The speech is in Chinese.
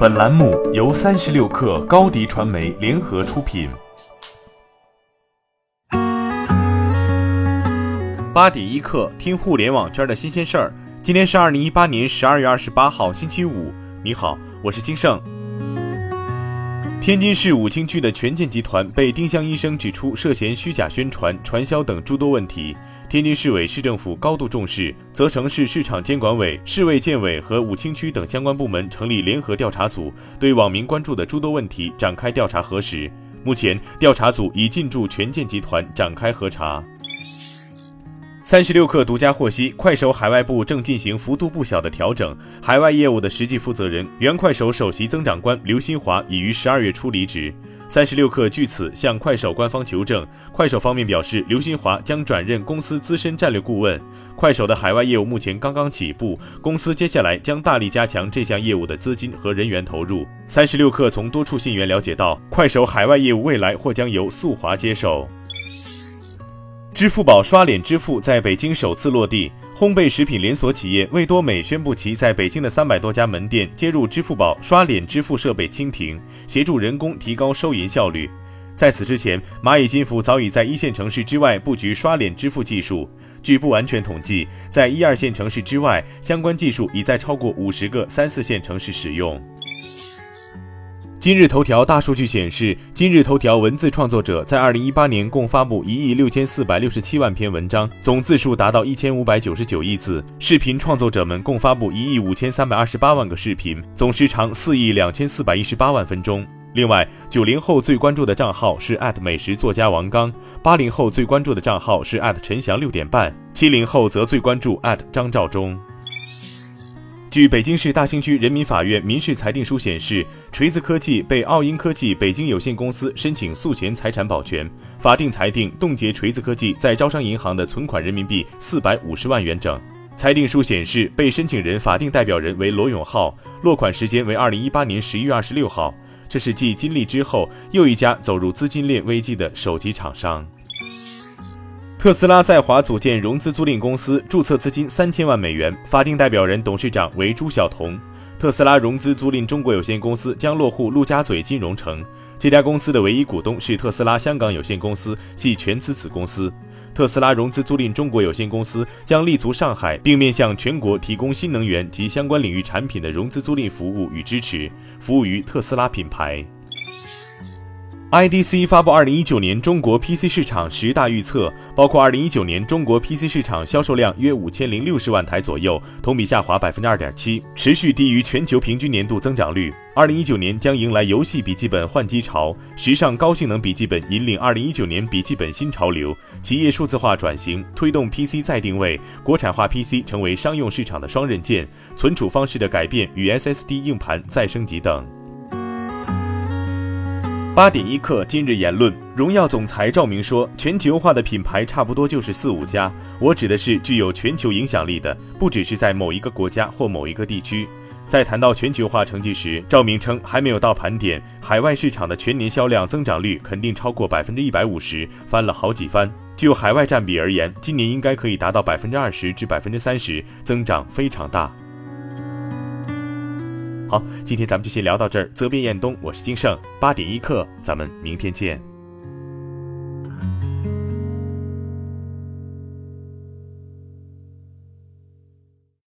本栏目由三十六氪高低传媒联合出品。八点一刻，听互联网圈的新鲜事儿。今天是二零一八年十二月二十八号，星期五。你好，我是金盛。天津市武清区的权健集团被丁香医生指出涉嫌虚假宣传、传销等诸多问题，天津市委市政府高度重视，责成市市场监管委、市卫健委和武清区等相关部门成立联合调查组，对网民关注的诸多问题展开调查核实。目前，调查组已进驻权健集团展开核查。三十六氪独家获悉，快手海外部正进行幅度不小的调整，海外业务的实际负责人、原快手首席增长官刘新华已于十二月初离职。三十六氪据此向快手官方求证，快手方面表示，刘新华将转任公司资深战略顾问。快手的海外业务目前刚刚起步，公司接下来将大力加强这项业务的资金和人员投入。三十六氪从多处信源了解到，快手海外业务未来或将由速滑接手。支付宝刷脸支付在北京首次落地，烘焙食品连锁企业味多美宣布其在北京的三百多家门店接入支付宝刷脸支付设备蜻蜓，协助人工提高收银效率。在此之前，蚂蚁金服早已在一线城市之外布局刷脸支付技术。据不完全统计，在一二线城市之外，相关技术已在超过五十个三四线城市使用。今日头条大数据显示，今日头条文字创作者在二零一八年共发布一亿六千四百六十七万篇文章，总字数达到一千五百九十九亿字；视频创作者们共发布一亿五千三百二十八万个视频，总时长四亿两千四百一十八万分钟。另外，九零后最关注的账号是美食作家王刚，八零后最关注的账号是陈翔六点半，七零后则最关注张召忠。据北京市大兴区人民法院民事裁定书显示，锤子科技被奥英科技北京有限公司申请诉前财产保全，法定裁定冻结锤子科技在招商银行的存款人民币四百五十万元整。裁定书显示，被申请人法定代表人为罗永浩，落款时间为二零一八年十一月二十六号。这是继金立之后又一家走入资金链危机的手机厂商。特斯拉在华组建融资租赁公司，注册资金三千万美元，法定代表人、董事长为朱晓彤。特斯拉融资租赁中国有限公司将落户陆家嘴金融城，这家公司的唯一股东是特斯拉香港有限公司，系全资子公司。特斯拉融资租赁中国有限公司将立足上海，并面向全国提供新能源及相关领域产品的融资租赁服务与支持，服务于特斯拉品牌。IDC 发布二零一九年中国 PC 市场十大预测，包括二零一九年中国 PC 市场销售量约五千零六十万台左右，同比下滑百分之二点七，持续低于全球平均年度增长率。二零一九年将迎来游戏笔记本换机潮，时尚高性能笔记本引领二零一九年笔记本新潮流，企业数字化转型推动 PC 再定位，国产化 PC 成为商用市场的双刃剑，存储方式的改变与 SSD 硬盘再升级等。八点一刻，今日言论，荣耀总裁赵明说，全球化的品牌差不多就是四五家，我指的是具有全球影响力的，不只是在某一个国家或某一个地区。在谈到全球化成绩时，赵明称还没有到盘点，海外市场的全年销量增长率肯定超过百分之一百五十，翻了好几番。就海外占比而言，今年应该可以达到百分之二十至百分之三十，增长非常大。好，今天咱们就先聊到这儿。责编：彦东，我是金盛，八点一刻，咱们明天见。